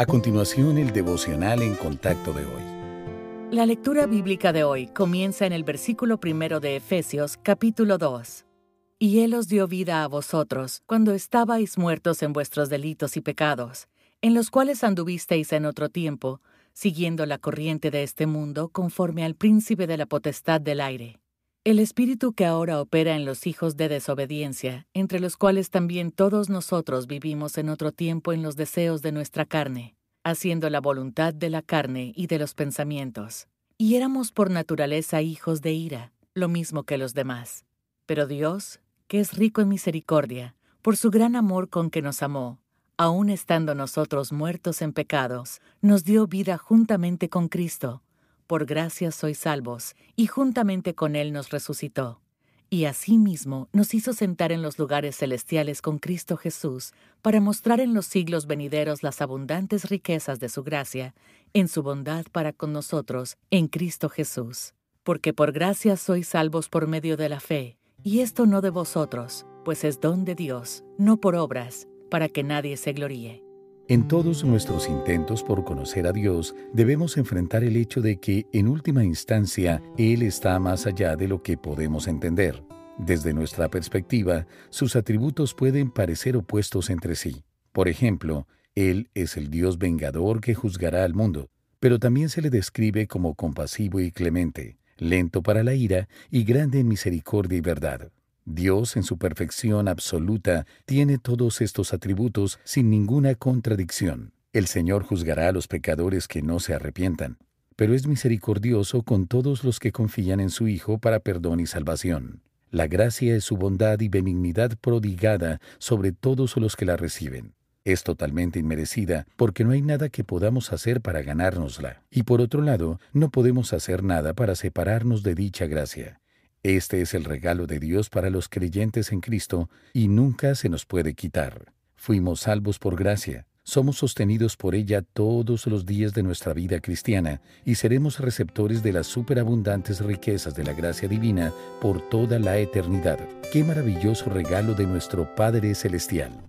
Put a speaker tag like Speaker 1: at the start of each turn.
Speaker 1: A continuación, el devocional en contacto de hoy.
Speaker 2: La lectura bíblica de hoy comienza en el versículo primero de Efesios, capítulo 2. Y Él os dio vida a vosotros cuando estabais muertos en vuestros delitos y pecados, en los cuales anduvisteis en otro tiempo, siguiendo la corriente de este mundo conforme al príncipe de la potestad del aire. El espíritu que ahora opera en los hijos de desobediencia, entre los cuales también todos nosotros vivimos en otro tiempo en los deseos de nuestra carne, haciendo la voluntad de la carne y de los pensamientos. Y éramos por naturaleza hijos de ira, lo mismo que los demás. Pero Dios, que es rico en misericordia, por su gran amor con que nos amó, aun estando nosotros muertos en pecados, nos dio vida juntamente con Cristo por gracia sois salvos, y juntamente con Él nos resucitó. Y asimismo nos hizo sentar en los lugares celestiales con Cristo Jesús, para mostrar en los siglos venideros las abundantes riquezas de su gracia, en su bondad para con nosotros, en Cristo Jesús. Porque por gracia sois salvos por medio de la fe, y esto no de vosotros, pues es don de Dios, no por obras, para que nadie se gloríe.
Speaker 1: En todos nuestros intentos por conocer a Dios, debemos enfrentar el hecho de que, en última instancia, Él está más allá de lo que podemos entender. Desde nuestra perspectiva, sus atributos pueden parecer opuestos entre sí. Por ejemplo, Él es el Dios vengador que juzgará al mundo, pero también se le describe como compasivo y clemente, lento para la ira y grande en misericordia y verdad. Dios en su perfección absoluta tiene todos estos atributos sin ninguna contradicción. El Señor juzgará a los pecadores que no se arrepientan, pero es misericordioso con todos los que confían en su Hijo para perdón y salvación. La gracia es su bondad y benignidad prodigada sobre todos los que la reciben. Es totalmente inmerecida porque no hay nada que podamos hacer para ganárnosla. Y por otro lado, no podemos hacer nada para separarnos de dicha gracia. Este es el regalo de Dios para los creyentes en Cristo y nunca se nos puede quitar. Fuimos salvos por gracia, somos sostenidos por ella todos los días de nuestra vida cristiana y seremos receptores de las superabundantes riquezas de la gracia divina por toda la eternidad. Qué maravilloso regalo de nuestro Padre Celestial.